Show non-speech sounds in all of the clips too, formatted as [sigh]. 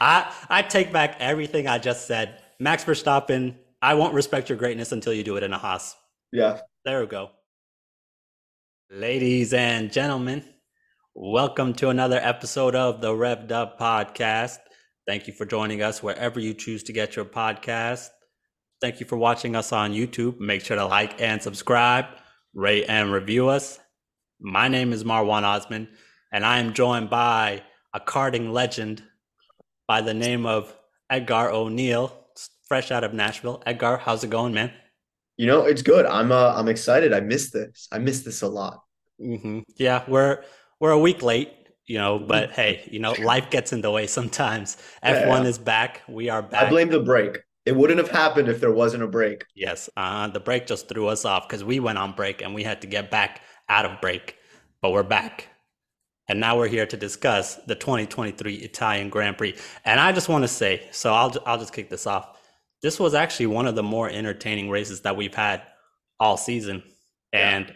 I I take back everything I just said. Max Verstappen, I won't respect your greatness until you do it in a Haas. Yeah. There we go. Ladies and gentlemen, welcome to another episode of the Revved Up Podcast. Thank you for joining us wherever you choose to get your podcast. Thank you for watching us on YouTube. Make sure to like and subscribe, rate and review us. My name is Marwan Osman, and I am joined by a karting legend by the name of Edgar O'Neill, fresh out of Nashville. Edgar, how's it going, man? You know, it's good. I'm uh, I'm excited. I missed this. I missed this a lot. Mm-hmm. Yeah, we're we're a week late, you know, but hey, you know, life gets in the way sometimes. F1 yeah. is back. We are back. I blame the break. It wouldn't have happened if there wasn't a break. Yes, uh, the break just threw us off because we went on break and we had to get back out of break, but we're back. And now we're here to discuss the 2023 Italian Grand Prix. And I just want to say, so I'll I'll just kick this off. This was actually one of the more entertaining races that we've had all season, and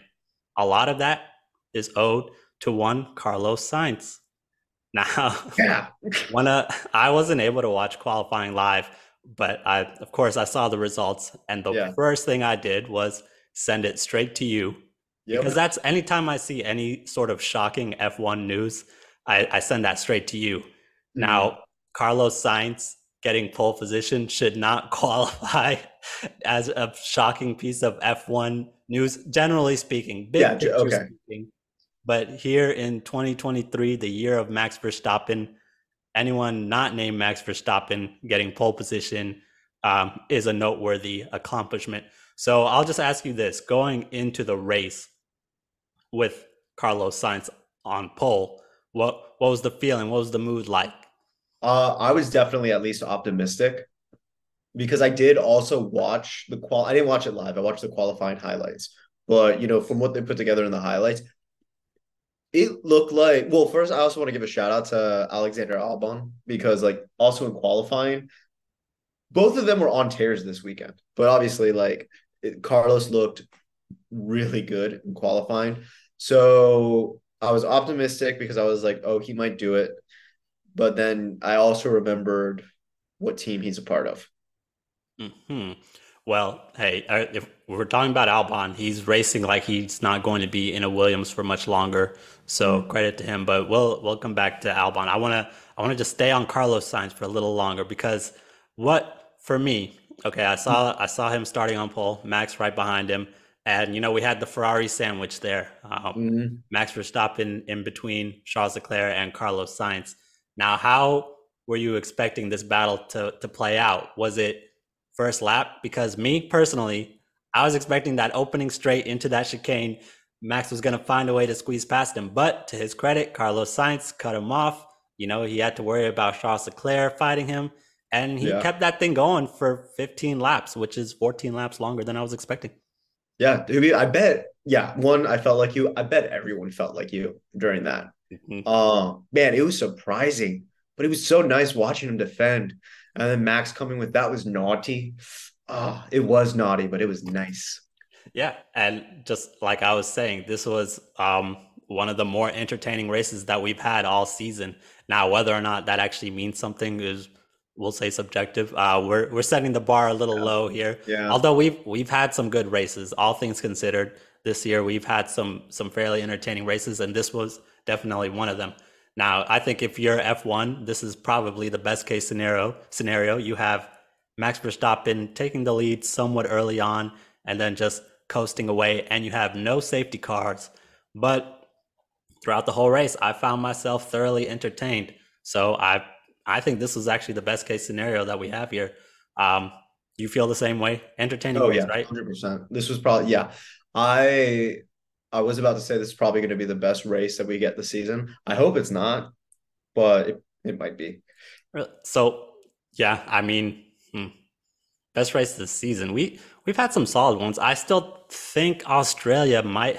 a lot of that is owed to one Carlos Sainz. [laughs] Now, yeah, when uh, I wasn't able to watch qualifying live, but I, of course, I saw the results, and the yeah. first thing I did was send it straight to you yep. because that's anytime I see any sort of shocking F1 news, I, I send that straight to you. Mm-hmm. Now, Carlos Sainz getting pole position should not [laughs] qualify as a shocking piece of F1 news, generally speaking. Big yeah, okay. Speaking. But here in 2023, the year of Max Verstappen, anyone not named Max Verstappen getting pole position um, is a noteworthy accomplishment. So I'll just ask you this going into the race with Carlos Sainz on pole, what, what was the feeling? What was the mood like? Uh, I was definitely at least optimistic because I did also watch the qual. I didn't watch it live. I watched the qualifying highlights, but you know, from what they put together in the highlights, it looked like well first i also want to give a shout out to alexander albon because like also in qualifying both of them were on tears this weekend but obviously like it, carlos looked really good in qualifying so i was optimistic because i was like oh he might do it but then i also remembered what team he's a part of hmm well, hey, uh, if we're talking about Albon, he's racing like he's not going to be in a Williams for much longer. So mm-hmm. credit to him. But we'll we'll come back to Albon. I wanna I wanna just stay on Carlos Sainz for a little longer because what for me, okay, I saw I saw him starting on pole, Max right behind him, and you know we had the Ferrari sandwich there. Um, mm-hmm. Max Verstappen in between Charles Leclerc and Carlos Sainz. Now, how were you expecting this battle to to play out? Was it first lap because me personally, I was expecting that opening straight into that chicane. Max was going to find a way to squeeze past him, but to his credit, Carlos Sainz cut him off. You know, he had to worry about Charles Leclerc fighting him, and he yeah. kept that thing going for 15 laps, which is 14 laps longer than I was expecting. Yeah, I bet. Yeah, one, I felt like you. I bet everyone felt like you during that. Mm-hmm. Uh, man, it was surprising, but it was so nice watching him defend. And then Max coming with that was naughty. Oh, it was naughty, but it was nice. Yeah, and just like I was saying, this was um, one of the more entertaining races that we've had all season. Now, whether or not that actually means something is, we'll say, subjective. Uh, we're we're setting the bar a little yeah. low here. Yeah. Although we've we've had some good races, all things considered, this year we've had some some fairly entertaining races, and this was definitely one of them. Now, I think if you're F1, this is probably the best case scenario. Scenario you have Max Verstappen taking the lead somewhat early on, and then just coasting away, and you have no safety cars. But throughout the whole race, I found myself thoroughly entertained. So I I think this is actually the best case scenario that we have here. Um, you feel the same way? Entertaining oh, race, yeah, right? Hundred percent. This was probably yeah. I I was about to say this is probably going to be the best race that we get the season. I hope it's not, but it, it might be. So yeah, I mean, hmm, best race this season. We we've had some solid ones. I still think Australia might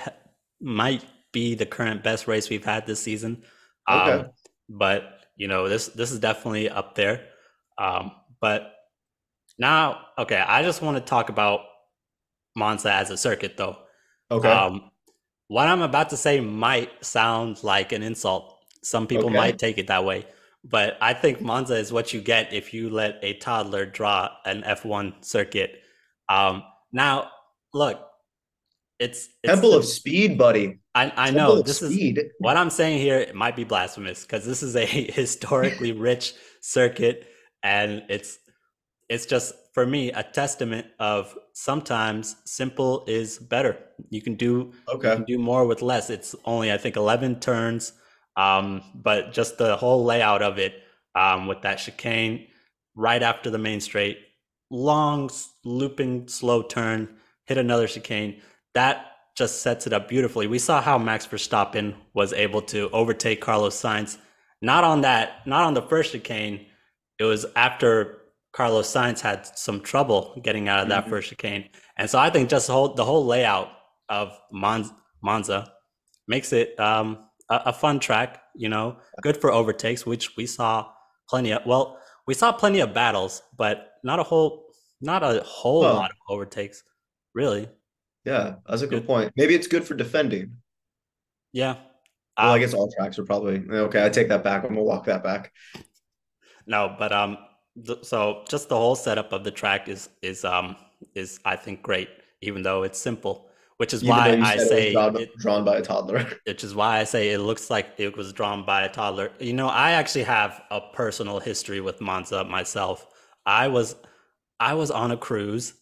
might be the current best race we've had this season. Okay. Um, but you know this this is definitely up there. Um, but now, okay, I just want to talk about Monza as a circuit, though. Okay. Um, what I'm about to say might sound like an insult. Some people okay. might take it that way. but I think Monza is what you get if you let a toddler draw an F1 circuit. Um, now, look, it's, it's Temple the, of Speed, buddy. I, I know this speed. is what I'm saying here. It might be blasphemous because this is a [laughs] historically rich circuit, and it's it's just for me a testament of sometimes simple is better. You can do okay. You can do more with less. It's only I think 11 turns, um, but just the whole layout of it um, with that chicane right after the main straight, long looping slow turn, hit another chicane. That just sets it up beautifully. We saw how Max Verstappen was able to overtake Carlos Sainz. Not on that, not on the first chicane. It was after Carlos Sainz had some trouble getting out of that mm-hmm. first chicane. And so I think just the whole, the whole layout of Monza makes it um, a, a, fun track, you know, good for overtakes, which we saw plenty of. Well, we saw plenty of battles, but not a whole, not a whole lot of overtakes, really. Yeah, that's a good, good, point. Maybe it's good for defending. Yeah. Well, um, I guess all tracks are probably okay. I take that back. I'm gonna walk that back. No, but um, th- so just the whole setup of the track is is um is I think great, even though it's simple. Which is even why I say drawn, it, drawn by a toddler. [laughs] Which is why I say it looks like it was drawn by a toddler. You know, I actually have a personal history with Monza myself. I was I was on a cruise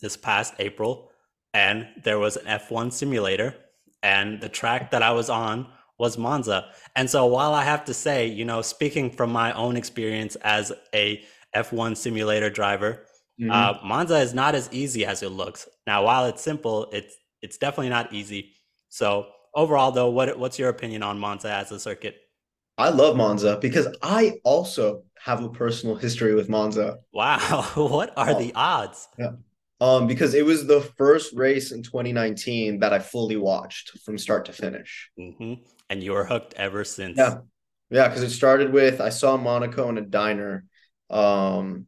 this past April and there was an F1 simulator, and the track that I was on was Monza. And so while I have to say, you know, speaking from my own experience as a F1 simulator driver, mm-hmm. uh, Monza is not as easy as it looks. Now, while it's simple, it's it's definitely not easy. So overall, though, what what's your opinion on Monza as a circuit? I love Monza because I also have a personal history with Monza. Wow, [laughs] what are oh, the odds? Yeah um, because it was the first race in 2019 that I fully watched from start to finish. Mm-hmm. And you were hooked ever since. Yeah, yeah, because it started with I saw Monaco in a diner, um,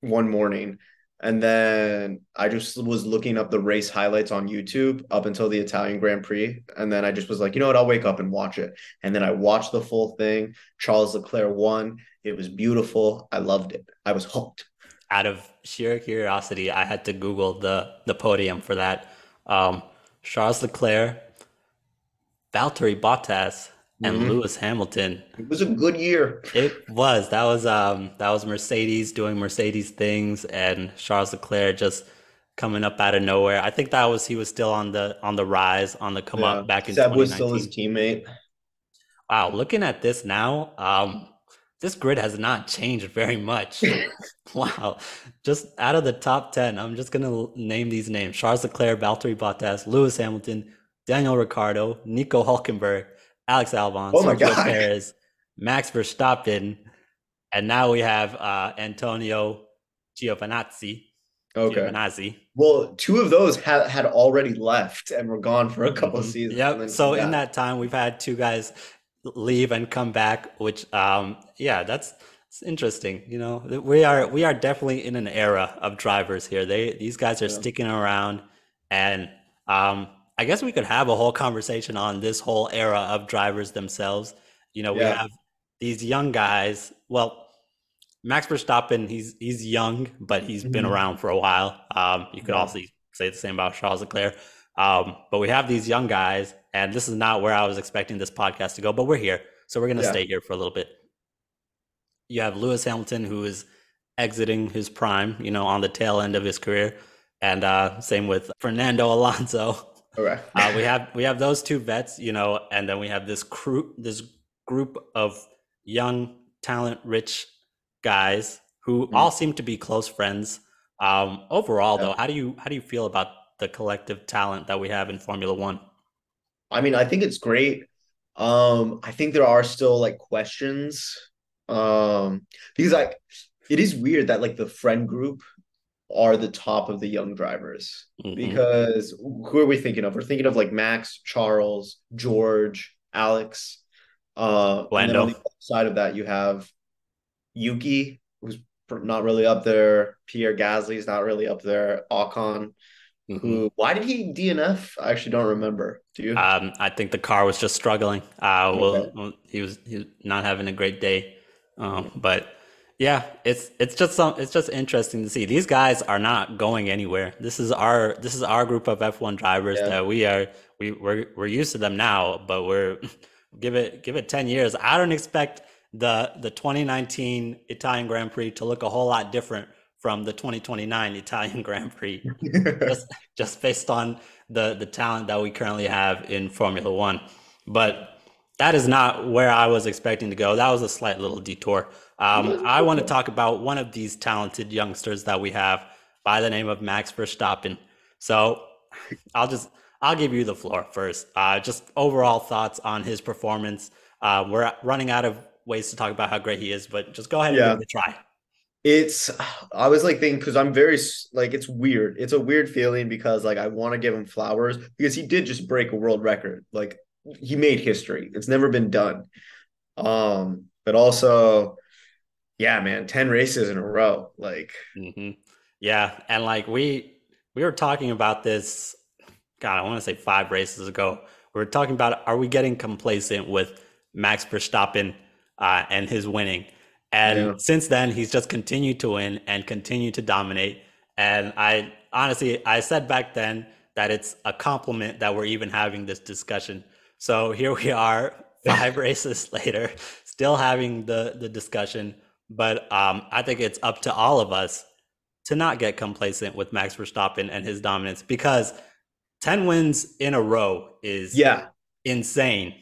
one morning, and then I just was looking up the race highlights on YouTube up until the Italian Grand Prix, and then I just was like, you know what, I'll wake up and watch it, and then I watched the full thing. Charles Leclerc won. It was beautiful. I loved it. I was hooked out of sheer curiosity, I had to Google the the podium for that. Um, Charles Leclerc, Valtteri Bottas, and mm-hmm. Lewis Hamilton. It was a good year. It was. That was um that was Mercedes doing Mercedes things and Charles Leclerc just coming up out of nowhere. I think that was he was still on the on the rise, on the come yeah. up back in Seb was still his teammate. Wow, looking at this now, um, this grid has not changed very much. [laughs] wow. Just out of the top 10, I'm just going to name these names Charles Leclerc, Valtteri Bottas, Lewis Hamilton, Daniel Ricciardo, Nico Hulkenberg, Alex Albon, oh Sergio Perez, Max Verstappen, and now we have uh, Antonio Giovinazzi. Okay. Giovinazzi. Well, two of those had had already left and were gone for a couple mm-hmm. seasons. Yep. So yeah. in that time, we've had two guys leave and come back which um yeah that's it's interesting you know we are we are definitely in an era of drivers here they these guys are yeah. sticking around and um i guess we could have a whole conversation on this whole era of drivers themselves you know we yeah. have these young guys well max verstappen he's he's young but he's mm-hmm. been around for a while um you could yeah. also say the same about charles leclerc um but we have these young guys and this is not where I was expecting this podcast to go, but we're here. So we're going to yeah. stay here for a little bit. You have Lewis Hamilton, who is exiting his prime, you know, on the tail end of his career. And uh, same with Fernando Alonso. Okay. [laughs] uh, we have we have those two vets, you know, and then we have this crew, this group of young, talent-rich guys who mm. all seem to be close friends. Um, overall, yeah. though, how do you how do you feel about the collective talent that we have in Formula One? I mean, I think it's great. Um, I think there are still like questions. Um, because like it is weird that like the friend group are the top of the young drivers. Mm-hmm. Because who are we thinking of? We're thinking of like Max, Charles, George, Alex. Uh, and then on the other side of that, you have Yuki, who's not really up there. Pierre Gasly's not really up there. Ocon. Mm-hmm. Who? Why did he DNF? I actually don't remember. Do you? Um, I think the car was just struggling. Uh, well, okay. he was he was not having a great day. Um, but yeah, it's it's just some it's just interesting to see. These guys are not going anywhere. This is our this is our group of F1 drivers Yeah. that we are we we're we're used to them now, but we're [laughs] give it give it 10 years. I don't expect the the 2019 Italian Grand Prix to look a whole lot different from the 2029 Italian [laughs] Grand Prix [laughs] just just based on the the talent that we currently have in Formula One. But that is not where I was expecting to go. That was a slight little detour. Um, [laughs] I want to talk about one of these talented youngsters that we have by the name of Max Verstappen. So I'll just I'll give you the floor first. Uh, just overall thoughts on his performance. Uh, we're running out of ways to talk about how great he is, but just go ahead and Yeah. give it a try. It's I was like thinking because I'm very like it's weird. It's a weird feeling because like I want to give him flowers because he did just break a world record. Like he made history. It's never been done. Um, but also, yeah, man, 10 races in a row. Like mm-hmm. Yeah, and like we we were talking about this, God, I want to say five races ago. We were talking about are we getting complacent with Max Verstappen uh, and his winning? And Yeah. since then, he's just continued to win and continued to dominate. And I honestly, I said back then that it's a compliment that we're even having this discussion. So here we are, [laughs] five races later, still having the the discussion. But um, I think it's up to all of us to not get complacent with Max Verstappen and his dominance because 10 wins in a row is yeah, insane.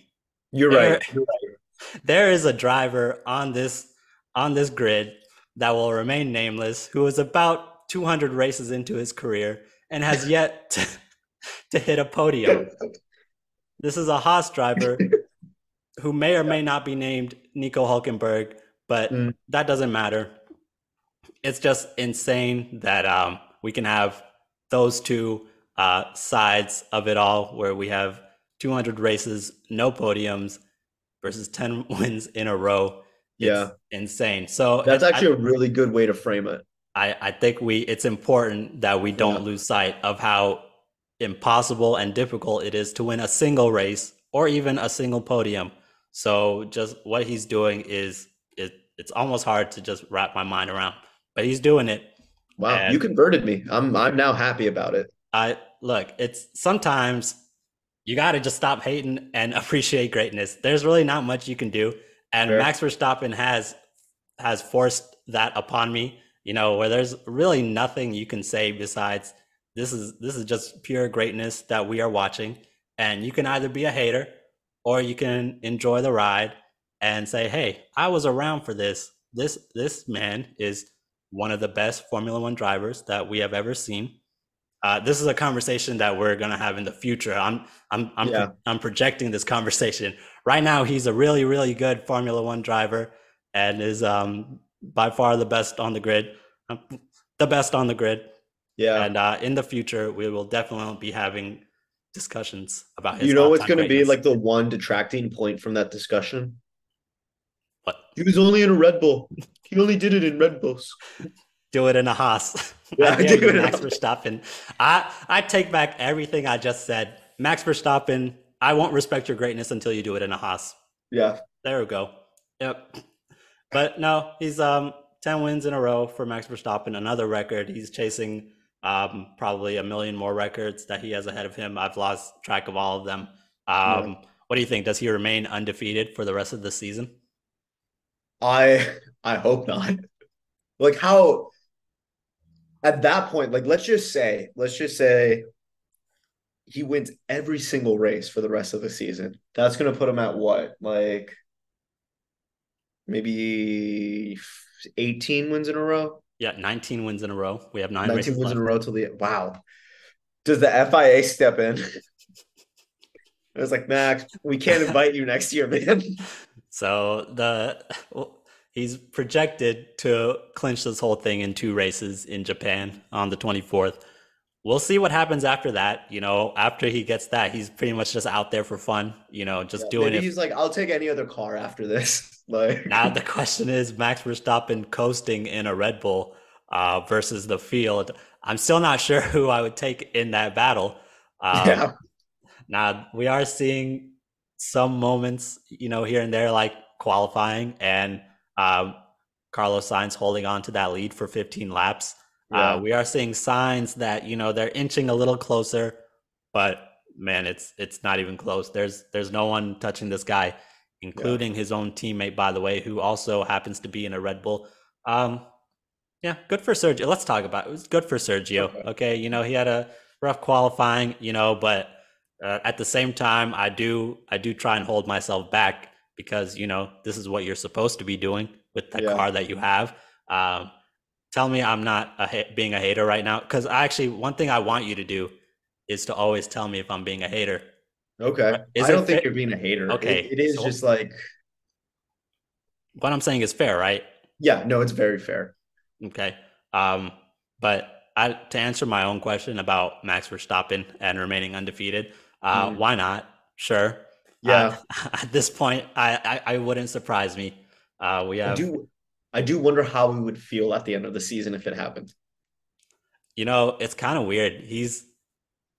you're There- right. You're right. [laughs] There is a driver on this on this grid that will remain nameless who is about 200 races into his career and has yet [laughs] to, to hit a podium. This is a Haas driver [laughs] who may or may not be named Nico Hulkenberg, but Mm. that doesn't matter. It's just insane that um, we can have those two uh, sides of it all, where we have 200 races, no podiums, versus 10 [laughs] wins in a row. Yeah. insane. So That's actually a really good way to frame it. I, I think we it's important that we don't Yeah. lose sight of how impossible and difficult it is to win a single race or even a single podium. So just what he's doing is it it's almost hard to just wrap my mind around. But he's doing it. Wow, And- you converted me. I'm I'm now happy about it. I look, it's sometimes you got to just stop hating and [laughs] appreciate greatness. There's really not much you can do, and Fair. Max Verstappen has has forced that upon me. You know, where there's really nothing you can say besides this is this is just pure greatness that we are watching, and you can either be a hater or you can enjoy the ride and say, "Hey, I was around for this. This this man is one of the best Formula One drivers that we have ever seen." Uh, this is a conversation that we're gonna have in the future. I'm I'm I'm Yeah. I'm projecting this conversation right now. He's a really really good Formula One driver and is um by far the best on the grid, Um, the best on the grid. Yeah. And uh, in the future, we will definitely be having discussions about his. you know what's going to be like the one detracting point from that discussion? What? He was only in a Red Bull. He only did it in Red Bulls. Do it in a Haas. [laughs] Yeah, I do it Max. Verstappen. I I take back everything I just said. Max Verstappen, I won't respect your greatness until you do it in a Haas. Yeah. There we go. Yep. But no, he's um 10 wins in a row for Max Verstappen, another record. He's chasing um probably a million more records that he has ahead of him. I've lost track of all of them. Um what do you think? Does he remain undefeated for the rest of the season? I I hope not. Like how at that point, like let's just say, let's just say he wins every single race for the rest of the season. That's gonna put him at what? Like maybe 18 wins in a row? Yeah, 19 wins in a row. We have nine 19 races wins left. in a row till the wow. Does the FIA step in? [laughs] I was like, Max, we can't invite you next year, man. So the well, he's projected to clinch this whole thing in two races in Japan on the 24th. We'll see what happens after that. You know, after he gets that, he's pretty much just out there for fun. You know, just doing Maybe it. he's like, I'll take any other car after this. [laughs] Like Now the question is Max Verstappen coasting in a Red Bull uh, versus the field. I'm still not sure [laughs] who I would take in that battle. Um, yeah. Now we are seeing some moments, you know, here and there, like qualifying, and Uh, Carlos Sainz holding on to that lead for 15 laps. Uh, Yeah. Uh, we are seeing signs that you know they're inching a little closer, but man, it's it's not even close. There's there's no one touching this guy, including his own teammate, by the way, who also happens to be in a Red Bull. Um, yeah, good for Sergio. Let's talk about it. It was good for Sergio. Okay. Okay, you know he had a rough qualifying, you know, but uh, at the same time, I do I do try and hold myself back because you know this is what you're supposed to be doing with the Yeah. car that you have. Um, tell me I'm not a, ha- being a hater right now because actually one thing I want you to do is to always tell me if I'm being a hater. Okay. Is I don't think fa- you're being a hater. Okay, It- it is so- just like, What I'm saying is fair, right? yeah, no, it's very fair. Okay. Um, but I, to answer my own question about Max Verstappen and remaining undefeated, uh, Mhm. why not? Sure. Yeah. Uh, [laughs] at this point, I, I, I wouldn't surprise me. Uh, we I do I do wonder how we would feel at the end of the season if it happened. you know, it's kind of weird. He's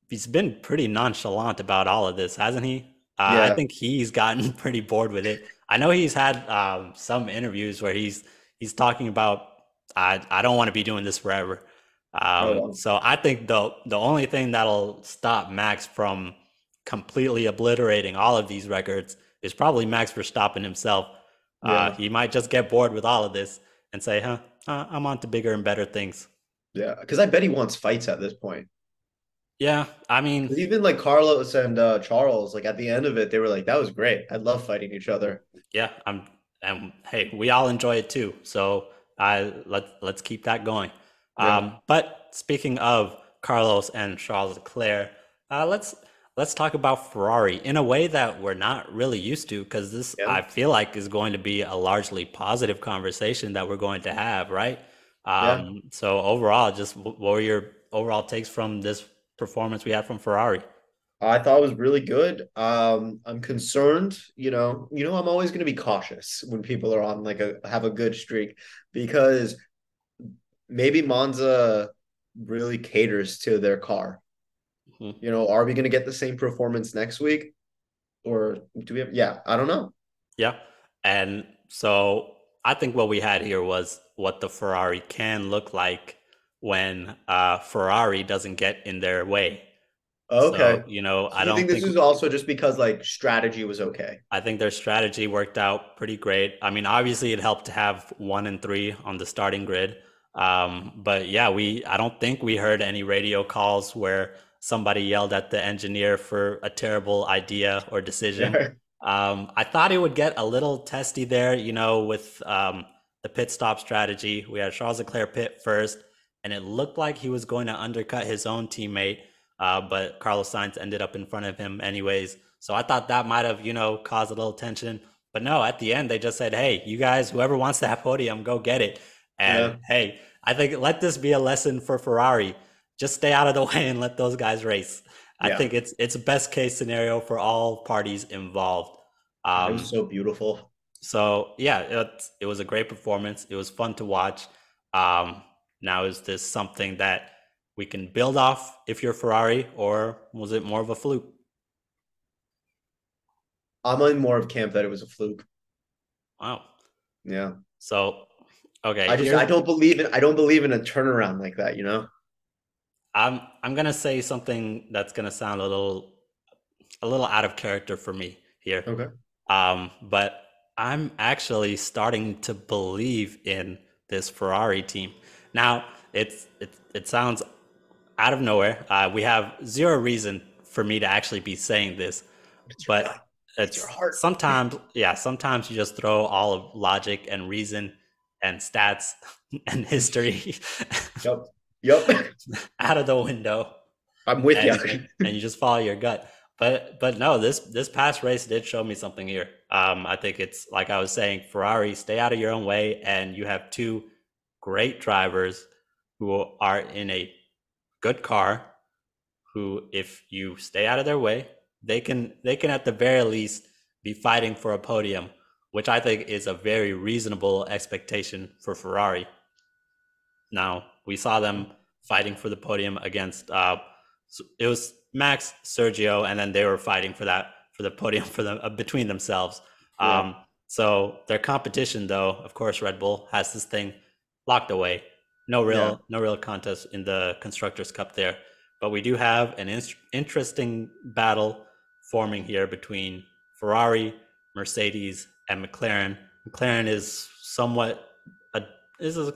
he's been pretty nonchalant about all of this, hasn't he? Uh, I think he's gotten [laughs] pretty bored with it. I know he's had um, some interviews where he's he's talking about I I don't want to be doing this forever. Um, Oh, wow. So I think the the only thing that'll stop Max from completely obliterating all of these records is probably Max Verstappen himself. Uh, he might just get bored with all of this and say, "Huh, uh, I'm on to bigger and better things." Yeah, because I bet he wants fights at this point. Yeah, I mean, even like Carlos and uh, Charles, like at the end of it, they were like, "That was great. I love fighting each other." yeah, I'm, and hey, we all enjoy it too. So I let let's keep that going. Yeah. Um, but speaking of Carlos and Charles Leclerc, uh, let's let's talk about Ferrari in a way that we're not really used to, because this Yeah. I feel like is going to be a largely positive conversation that we're going to have, right? Yeah. Um, So overall, just what were your overall takes from this performance we had from Ferrari? I thought it was really good. Um, I'm concerned, you know, you know, I'm always going to be cautious when people are on like a have a good streak because maybe Monza really caters to their car. Mhm. You know, are we going to get the same performance next week? Or do we have, yeah, I don't know. Yeah. And so I think what we had here was what the Ferrari can look like when uh, Ferrari doesn't get in their way. Okay. So, you know, I I don't think think, this is also just because like strategy was okay. I think their strategy worked out pretty great. I mean, obviously it helped to have one and three on the starting grid. Um, but yeah, we I don't think we heard any radio calls where somebody yelled at the engineer for a terrible idea or decision. Um, I thought it would get a little testy there, you know, with um, the pit stop strategy. We had Charles Leclerc pit first, and it looked like he was going to undercut his own teammate, uh, but Carlos Sainz ended up in front of him anyways. So I thought that might have, you know, caused a little tension. But no, at the end, they just said, hey, you guys, whoever wants that podium, go get it. And Yeah. hey, I think let this be a lesson for Ferrari. Just stay out of the [laughs] way and let those guys race. I Yeah. think it's it's a best case scenario for all parties involved. it Um, was so beautiful. so yeah, it, it was a great performance. It was fun to watch. Um, now is this something that we can build off if you're Ferrari, or was it more of a fluke? I'm in more of camp that it was a fluke. Wow. Yeah. So okay, I just I don't believe in I don't believe in a turnaround like that, you know? I'm I'm gonna say something that's gonna sound a little a little out of character for me here. Okay. Um, but I'm actually starting to believe in this Ferrari team. Now, it's it it sounds out of nowhere. Uh, we have zero reason for me to actually be saying this, It's your but gut. it's your heart. sometimes [laughs] yeah, sometimes you just throw all of logic and reason and stats [laughs] and history Yep. Yep. [laughs] out of the window I'm with and, you. and you just follow your gut. But but no, this this past race did show me something here. Um, I think it's like I was saying, Ferrari, stay out of your own way, and you have two great drivers who are in a good car. Who, if you stay out of their way, they can they can at the very least be fighting for a podium, which I think is a very reasonable expectation for Ferrari. Now we saw them fighting for the podium against uh, it was Max, Sergio, and then they were fighting for that for the podium for them uh, between themselves. Yeah. Um, So their competition, though, of course, Red Bull has this thing locked away. No real, Yeah. no real contest in the constructors' cup there. But we do have an in- interesting battle forming here between Ferrari, Mercedes, and McLaren. McLaren is somewhat a is a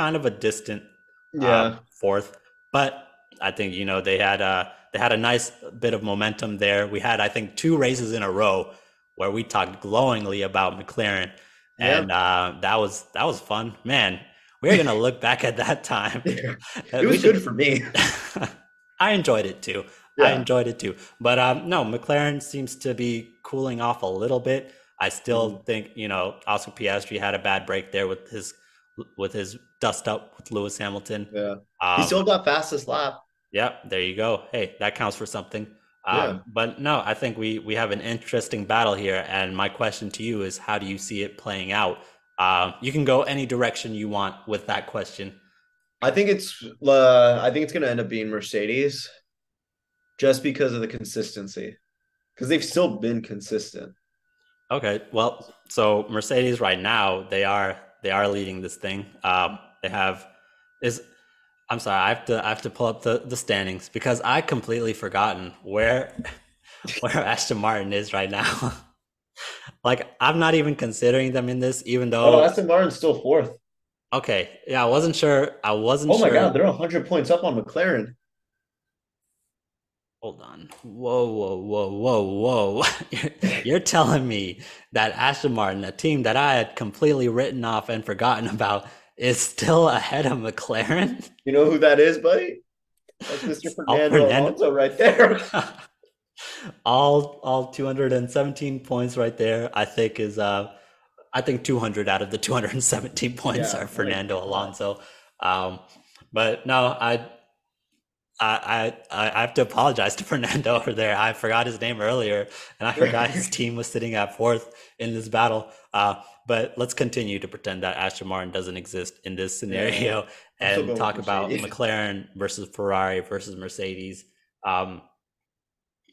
kind of a distant um, fourth, but I think you know they had uh they had a nice bit of momentum there. We had I think two races in a row where we talked glowingly about McLaren, Yeah. and uh, that was that was fun, man. We're gonna [laughs] look back at that time. Yeah. [laughs] It was should- good for me. [laughs] I enjoyed it too. I enjoyed it too. But um, no, McLaren seems to be cooling off a little bit. I still Mm-hmm. think you know Oscar Piastri had a bad break there with his with his dust up with Lewis Hamilton. Yeah. Um, He still got fastest lap. Yep, there you go. Hey, that counts for something. Um, Yeah. But no, I think we we have an interesting battle here, and my question to you is, how do you see it playing out? Um, you can go any direction you want with that question. I think it's uh, I think it's gonna end up being Mercedes, just because of the consistency, because they've still been consistent. Okay, well, so Mercedes right now they are they are leading this thing. Um, they have is I'm sorry, I have to I have to pull up the the standings because I completely forgotten where [laughs] where Aston Martin is right now. [laughs] like I'm not even considering them in this, even though Oh, Aston Martin's still fourth. Okay. Yeah, I wasn't sure. I wasn't Oh my sure. God, they're hundred points up on McLaren. Hold on. Whoa, whoa, whoa, whoa, whoa. You're- [laughs] You're telling me that Aston Martin, a team that I had completely written off and forgotten about, is still ahead of McLaren? You know who that is, buddy? That's Mr. Fernando [laughs] Fernando. Alonso right there. [laughs] all all 217 points right there, I think is uh I think 200 out of the 217 points Yeah, are Fernando Alonso. Um but no, I I, I I have to apologize to [laughs] Fernando over there. I forgot his name earlier, and I forgot his [laughs] team was sitting at fourth in this battle. Uh, but let's continue to pretend that Aston Martin doesn't exist in this scenario I'm and talk with about Mercedes. [laughs] McLaren versus Ferrari versus Mercedes. Um,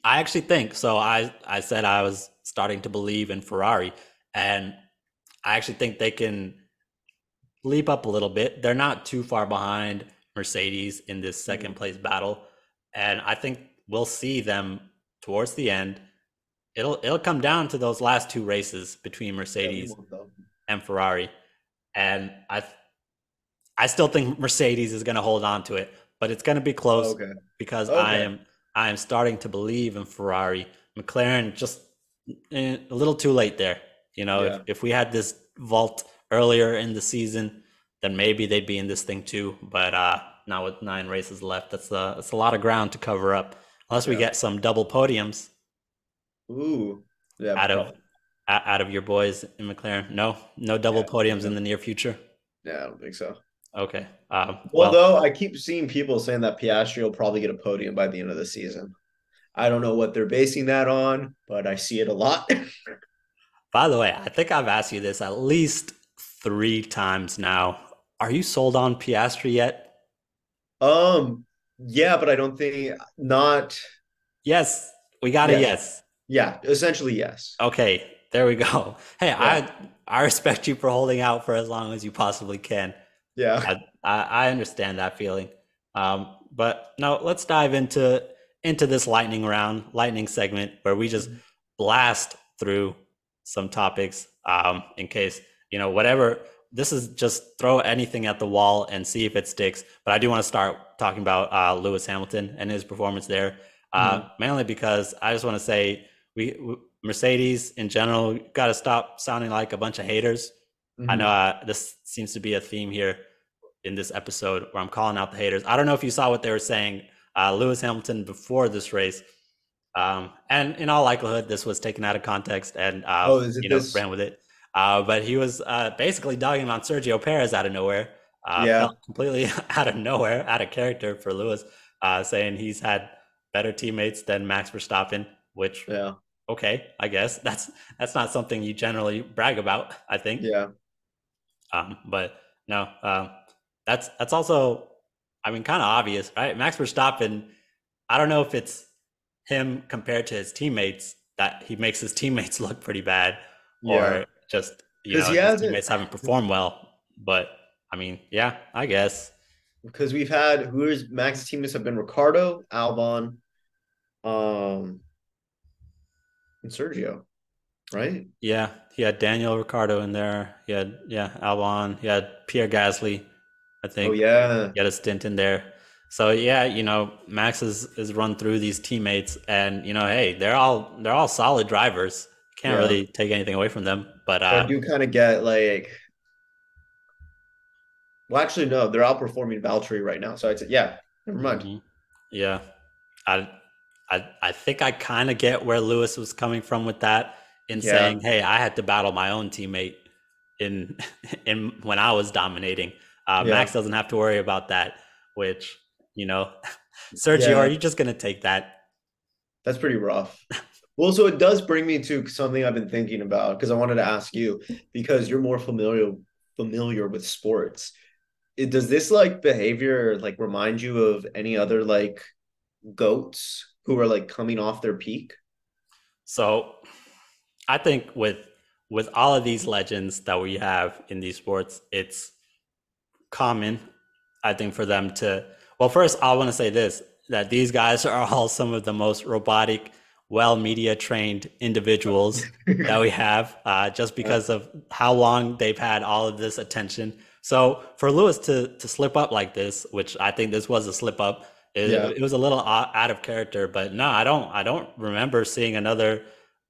I actually think so. I I said I was starting to believe in Ferrari, and I actually think they can leap up a little bit. They're not too far behind Mercedes in this second place battle, and I think we'll see them towards the end. It'll it'll come down to those last two races between Mercedes and Ferrari, and I I still think Mercedes is going to hold on to it, but it's going to be close okay. because I am I am starting to believe in Ferrari. McLaren just eh, a little too late there. You know, Yeah. if, if we had this vault earlier in the season, then maybe they'd be in this thing too. But uh now with nine races left, that's a that's a lot of ground to cover up. Unless we get some double podiums Ooh. Yeah. out of out of your boys in McLaren. No, no double Yeah. podiums in the near future. Yeah, I don't think so. Okay. Um, well, Well, though, I keep seeing people saying that Piastri will probably get a podium by the end of the season. I don't know what they're basing that on, but I see it a lot. [laughs] by the way, I think I've asked you this at least three times now. Are you sold on Piastri yet? um, yeah, but I don't think not. Yes, we got a Yes. yes. Yeah, essentially yes. Okay, there we go. [laughs] Hey, Yeah. I I respect you for holding out for as long as you possibly can. Yeah. I, I, I understand that feeling. Um, but now let's dive into into this lightning round, lightning segment where we just blast through some topics. Um, in case you know whatever. This is just throw anything at the wall and see if it sticks. But I do want to start talking about uh, Lewis Hamilton and his performance there, uh, mainly because I just want to say we, we Mercedes in general got to stop sounding like a bunch of haters. I know uh, this seems to be a theme here in this episode where I'm calling out the haters. I don't know if you saw what they were saying. Uh, Lewis Hamilton before this race, um, and in all likelihood, this was taken out of context and uh, Oh, you know this- ran with it. Uh, but he was uh, basically dogging on Sergio Perez out of nowhere. Uh, Yeah. completely [laughs] out of nowhere, out of character for Lewis, uh, saying he's had better teammates than Max Verstappen, which Yeah. okay, I guess [laughs] that's that's not something you generally brag about. I think. Yeah. Um, but no, um, that's that's also, I mean, kind of obvious, right? Max Verstappen. I don't know if it's him compared to his teammates that he makes his [laughs] teammates look pretty bad, Yeah. or just you know he his teammates haven't performed well. But I mean, yeah, I guess. because we've had who's Max's teammates have been Ricciardo, Albon, um, and Sergio, right? Yeah, he had Daniel Ricciardo in there. He had yeah Albon. He had Pierre Gasly. I think. Oh yeah, He had a stint in there. So yeah, you know, Max is is run through these teammates, and you know, hey, they're all they're all solid drivers. Can't Yeah. really take anything away from them. But But I uh, do kind of get like. Well, actually, no, they're outperforming Valtteri right now. So I'd say, yeah, never mind. mhm. yeah, I I I think I kind of get where Lewis was coming from with that in Yeah. saying, hey, I had to battle my own teammate in [laughs] in when I was dominating. Uh, Yeah. Max doesn't have to worry about that. Which you know, [laughs] Sergio, Yeah. are you just gonna take that? That's pretty rough. Well, so it does bring me to something I've been thinking about because I wanted to ask you because you're more familiar familiar with sports. It, does this like behavior like remind you of any other like goats who are like coming off their peak? So I think with with all of these legends that we have in these sports, it's common, I think, for them to well, first I want to say this that these guys are all some of the most robotic, well media trained individuals that we have, uh, just because of how long they've had all of this attention. So for Lewis to to slip up like this, which I think this was a slip up, it, Yeah. it was a little out of character. But no, I don't I don't remember seeing another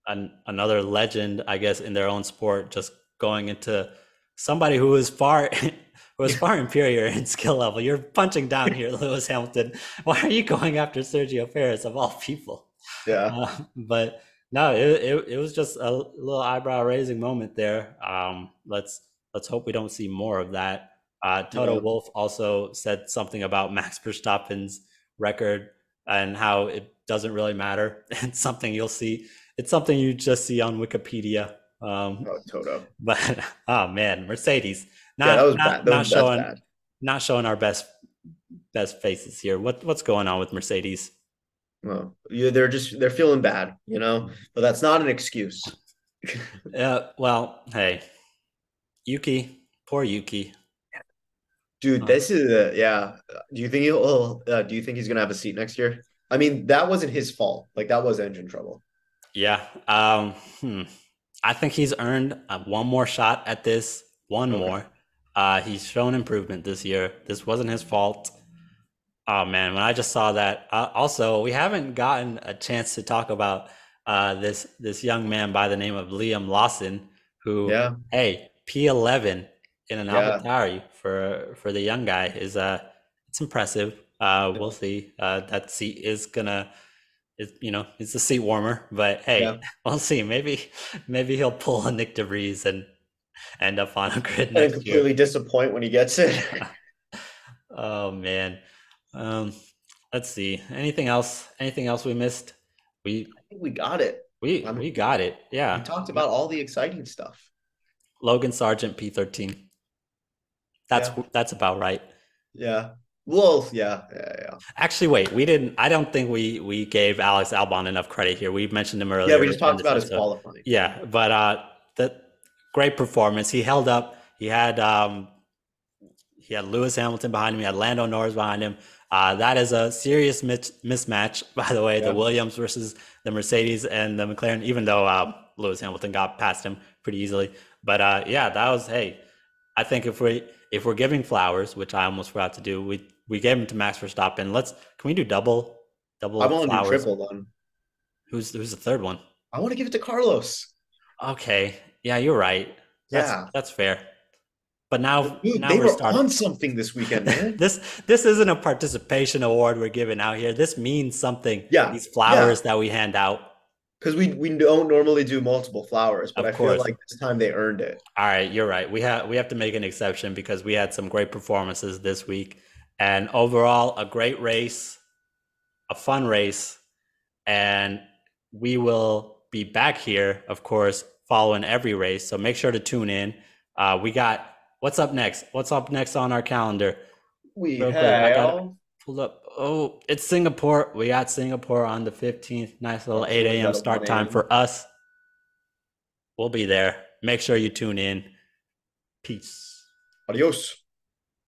an, another legend, I guess, in their own sport just going into somebody who is far [laughs] who is far inferior in skill level. You're punching down here, [laughs] Lewis Hamilton. Why are you going after Sergio Perez of all people? Yeah. Uh, [laughs] but no, it, it it was just a little eyebrow raising moment there. Um, let's let's hope we don't see more of that. Uh, Toto Yeah. Wolff also said something about [laughs] Max Verstappen's record and how it doesn't really matter. [laughs] It's something you'll see. It's something you just see on Wikipedia. Um, Oh, Toto. but oh man, Mercedes not yeah, that was not, not was, showing not showing our best best faces here. What what's going on with Mercedes? Well, yeah, they're just they're feeling bad, you know. But that's not an excuse. [laughs] Uh, well, hey, Yuki, poor Yuki. Dude, Oh. this is uh, yeah. Do you think he'll? Uh, do you think he's gonna have a seat next year? I mean, that wasn't his fault. Like that was engine trouble. Yeah, um, hmm. I think he's earned uh, one more shot at this. One Okay. more. Uh, he's shown improvement this year. This wasn't his fault. Oh man, when I just saw that. Uh, also, we haven't gotten a chance to talk about uh, this this young man by the name of Liam Lawson, who Yeah, hey P11 in an Yeah. For for the young guy is uh it's impressive. Uh, we'll see. Uh, that seat is gonna, is you know, it's a seat warmer. But hey, Yeah. [laughs] we'll see. Maybe maybe he'll pull a Nyck de Vries and end up on a grid and next year. completely disappoint when he gets it. [laughs] Oh man. Um, let's see. Anything else? Anything else we missed? We I think we got it. we I'm- we got it. Yeah. We talked about all the exciting stuff. Logan Sargeant P13. That's Yeah. that's about right. Yeah. Well, yeah, yeah, yeah. Actually, wait, we didn't. I don't think we we gave Alex Albon enough credit here. We mentioned him earlier. Yeah, we just talked about his qualifying. Yeah, but uh, the great performance. He held up. He had um, he had Lewis Hamilton behind him. He had Lando Norris behind him. Uh, that is a serious mis- mismatch, [laughs] by the way. Yeah. The Williams versus the Mercedes and the McLaren. Even though uh, Lewis Hamilton got past him pretty easily, but uh, yeah, that was hey. I think if we if we're giving flowers, which I almost forgot to do, we we gave them to Max Verstappen. Let's can we do double double I want to do flowers? triple then. Who's who's the third one? I want to give it to Carlos. Okay. Yeah, you're right. That's, Yeah. that's fair. But now, Dude, now they we're were starting. on something this weekend, man. [laughs] this this isn't a participation award we're giving out here. This means something. Yeah, These flowers that we hand out. Because we we don't normally do multiple flowers, but Of I course. feel like this time they earned it. All right, you're right. We have we have to make an exception because we had some great performances this week, and overall a great race, a fun race, and we will be back here, of course, following every race. So make sure to tune in. Uh, we got what's up next? What's up next on our calendar? We Real I gotta- have Pull up. Oh, it's Singapore. We got Singapore on the 15th. Nice little Oh, 8 a.m. start time for us. We'll be there. Make sure you tune in. Peace. Adios.